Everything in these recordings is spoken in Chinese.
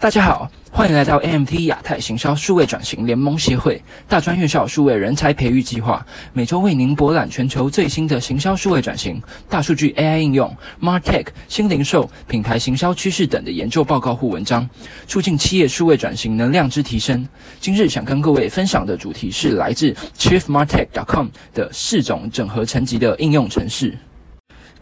大家好，欢迎来到 AMT 亚太行销数位转型联盟协会大专院校数位人才培育计划，每周为您博览全球最新的行销数位转型、大数据 AI 应用、Martech 新零售、品牌行销趋势等的研究报告或文章，促进企业数位转型能量之提升。今日想跟各位分享的主题是来自 ChiefMartech.com 的四种整合层级的应用程式。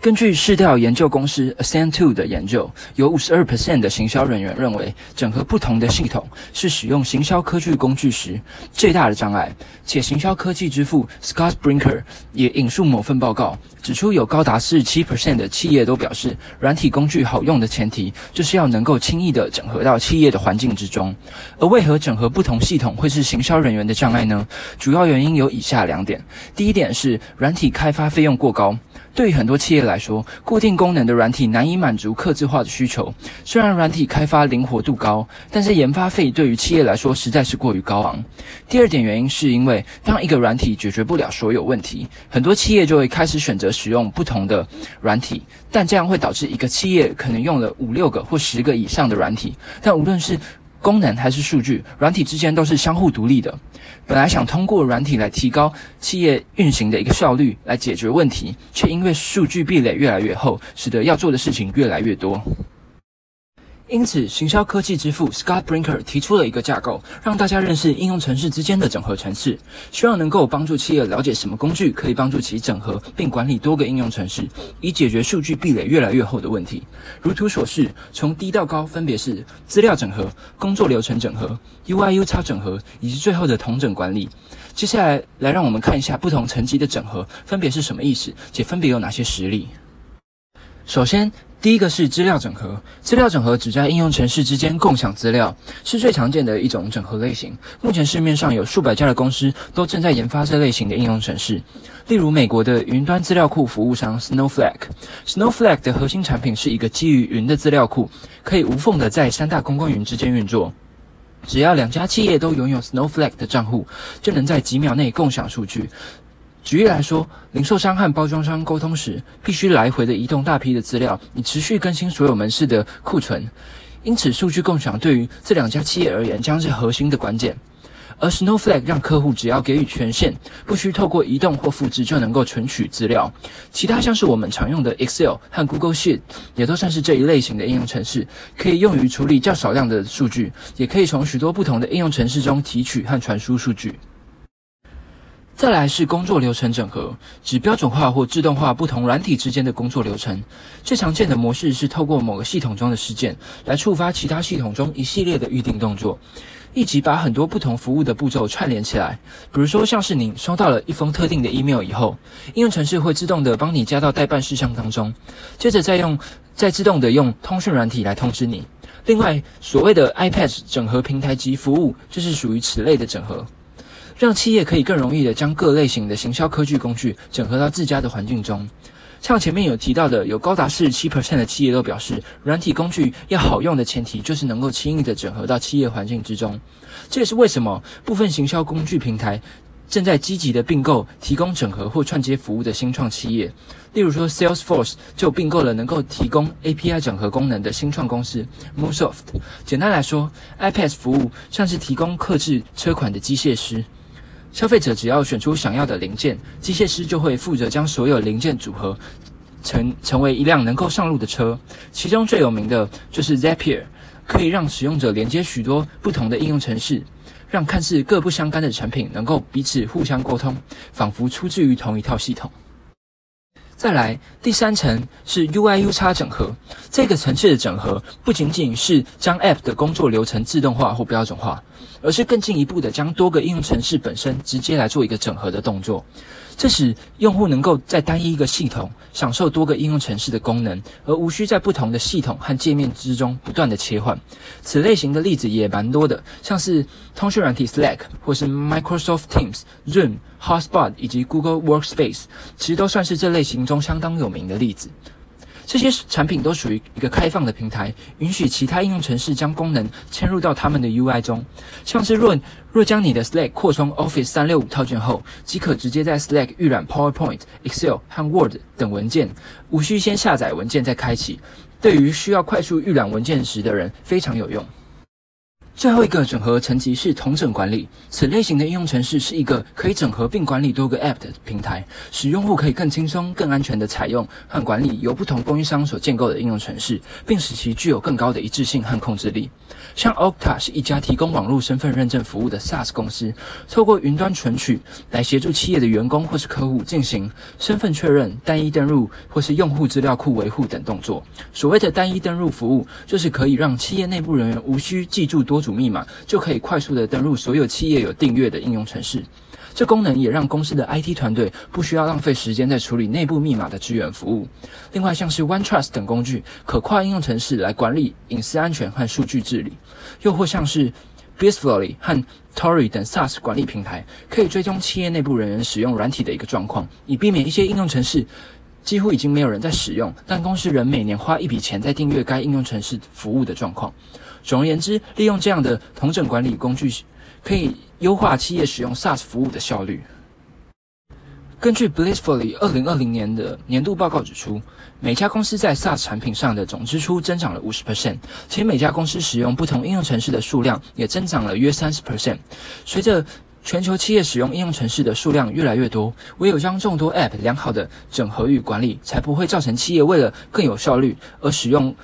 根据市调研究公司 Ascend Two 的研究，有五十二 percent 的行销人员认为，整合不同的系统是使用行销科技工具时最大的障碍。且行销科技之父 Scott Brinker 也引述某份报告，指出有高达四十七 percent 的企业都表示，软体工具好用的前提就是要能够轻易的整合到企业的环境之中。而为何整合不同系统会是行销人员的障碍呢？主要原因有以下两点：第一点是软体开发费用过高。对于很多企业来说，固定功能的软体难以满足客制化的需求。虽然软体开发灵活度高，但是研发费对于企业来说实在是过于高昂。第二点原因是因为，当一个软体解决不了所有问题，很多企业就会开始选择使用不同的软体，但这样会导致一个企业可能用了五六个或十个以上的软体，但无论是功能还是数据，软体之间都是相互独立的。本来想通过软体来提高企业运行的一个效率，来解决问题，却因为数据壁垒越来越厚，使得要做的事情越来越多。因此，行销科技之父 Scott Brinker 提出了一个架构，让大家认识应用程式之间的整合程式，希望能够帮助企业了解什么工具可以帮助其整合并管理多个应用程式，以解决数据壁垒越来越厚的问题。如图所示，从低到高分别是资料整合、工作流程整合、UI/U 差整合以及最后的同整管理。接下来，来让我们看一下不同层级的整合分别是什么意思，且分别有哪些实例。首先，第一个是资料整合。资料整合指在应用程式之间共享资料，是最常见的一种整合类型。目前市面上有数百家的公司都正在研发这类型的应用程式。例如，美国的云端资料库服务商 Snowflake。Snowflake 的核心产品是一个基于云的资料库，可以无缝的在三大公共云之间运作。只要两家企业都拥有 Snowflake 的账户，就能在几秒内共享数据。举例来说，零售商和包装商沟通时，必须来回的移动大批的资料，以持续更新所有门市的库存。因此，数据共享对于这两家企业而言将是核心的关键。而 Snowflake 让客户只要给予权限，不需透过移动或复制就能够存取资料。其他像是我们常用的 Excel 和 Google Sheet 也都算是这一类型的应用程式，可以用于处理较少量的数据，也可以从许多不同的应用程式中提取和传输数据。再来是工作流程整合，指标准化或自动化不同软体之间的工作流程。最常见的模式是透过某个系统中的事件来触发其他系统中一系列的预定动作，以及把很多不同服务的步骤串联起来。比如说，像是您收到了一封特定的 email 以后，应用程式会自动的帮你加到待办事项当中，接着再用再自动的用通讯软体来通知你。另外，所谓的 iPad 整合平台及服务就是属于此类的整合。让企业可以更容易的将各类型的行销科技工具整合到自家的环境中。像前面有提到的，有高达四十七 percent 的企业都表示，软体工具要好用的前提就是能够轻易的整合到企业环境之中。这也是为什么部分行销工具平台正在积极的并购提供整合或串接服务的新创企业。例如说，Salesforce 就并购了能够提供 API 整合功能的新创公司 m o s o f t。简单来说，iPad 服务像是提供客制车款的机械师。消费者只要选出想要的零件，机械师就会负责将所有零件组合成成为一辆能够上路的车。其中最有名的就是 Zapier，可以让使用者连接许多不同的应用程式，让看似各不相干的产品能够彼此互相沟通，仿佛出自于同一套系统。再来，第三层是 UI/U 叉整合。这个层次的整合不仅仅是将 App 的工作流程自动化或标准化，而是更进一步的将多个应用程式本身直接来做一个整合的动作。这使用户能够在单一一个系统享受多个应用程式的功能，而无需在不同的系统和界面之中不断的切换。此类型的例子也蛮多的，像是通讯软体 Slack 或是 Microsoft Teams、Zoom、Hotspot 以及 Google Workspace，其实都算是这类型中相当有名的例子。这些产品都属于一个开放的平台，允许其他应用程式将功能嵌入到他们的 UI 中。像是若若将你的 Slack 扩充 Office 三六五套件后，即可直接在 Slack 预览 PowerPoint、Excel 和 Word 等文件，无需先下载文件再开启。对于需要快速预览文件时的人非常有用。最后一个整合层级是同整管理。此类型的应用程式是一个可以整合并管理多个 App 的平台，使用户可以更轻松、更安全地采用和管理由不同供应商所建构的应用程式，并使其具有更高的一致性和控制力。像 Okta 是一家提供网络身份认证服务的 SaaS 公司，透过云端存取来协助企业的员工或是客户进行身份确认、单一登入或是用户资料库维护等动作。所谓的单一登入服务，就是可以让企业内部人员无需记住多主密码，就可以快速的登录所有企业有订阅的应用程式。这功能也让公司的 IT 团队不需要浪费时间在处理内部密码的支援服务。另外，像是 OneTrust 等工具，可跨应用程式来管理隐私安全和数据治理；又或像是 Bizflowy 和 Tory 等 SaaS 管理平台，可以追踪企业内部人员使用软体的一个状况，以避免一些应用程式几乎已经没有人在使用，但公司仍每年花一笔钱在订阅该应用程式服务的状况。总而言之，利用这样的同整管理工具，可以。优化企业使用 SaaS 服务的效率。根据 Blissfully 二零二零年的年度报告指出，每家公司在 SaaS 产品上的总支出增长了五十 percent，且每家公司使用不同应用程式的数量也增长了约三十 percent。随着全球企业使用应用程式的数量越来越多，唯有将众多 App 良好的整合与管理，才不会造成企业为了更有效率而使用。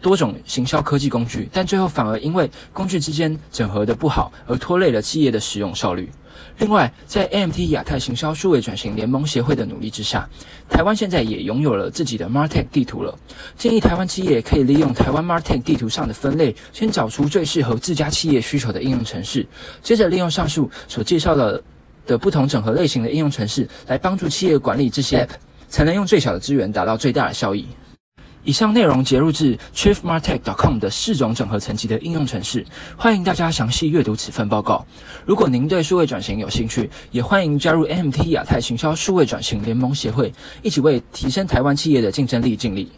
多种行销科技工具，但最后反而因为工具之间整合的不好而拖累了企业的使用效率。另外，在 AMT 亚太行销数位转型联盟协会的努力之下，台湾现在也拥有了自己的 Martech 地图了。建议台湾企业可以利用台湾 Martech 地图上的分类，先找出最适合自家企业需求的应用程式，接着利用上述所介绍的的不同整合类型的应用程式，来帮助企业管理这些 App，才能用最小的资源达到最大的效益。以上内容截录自 chiefmartech.com 的四种整合层级的应用程式，欢迎大家详细阅读此份报告。如果您对数位转型有兴趣，也欢迎加入 MT 亚太行销数位转型联盟协会，一起为提升台湾企业的竞争力尽力。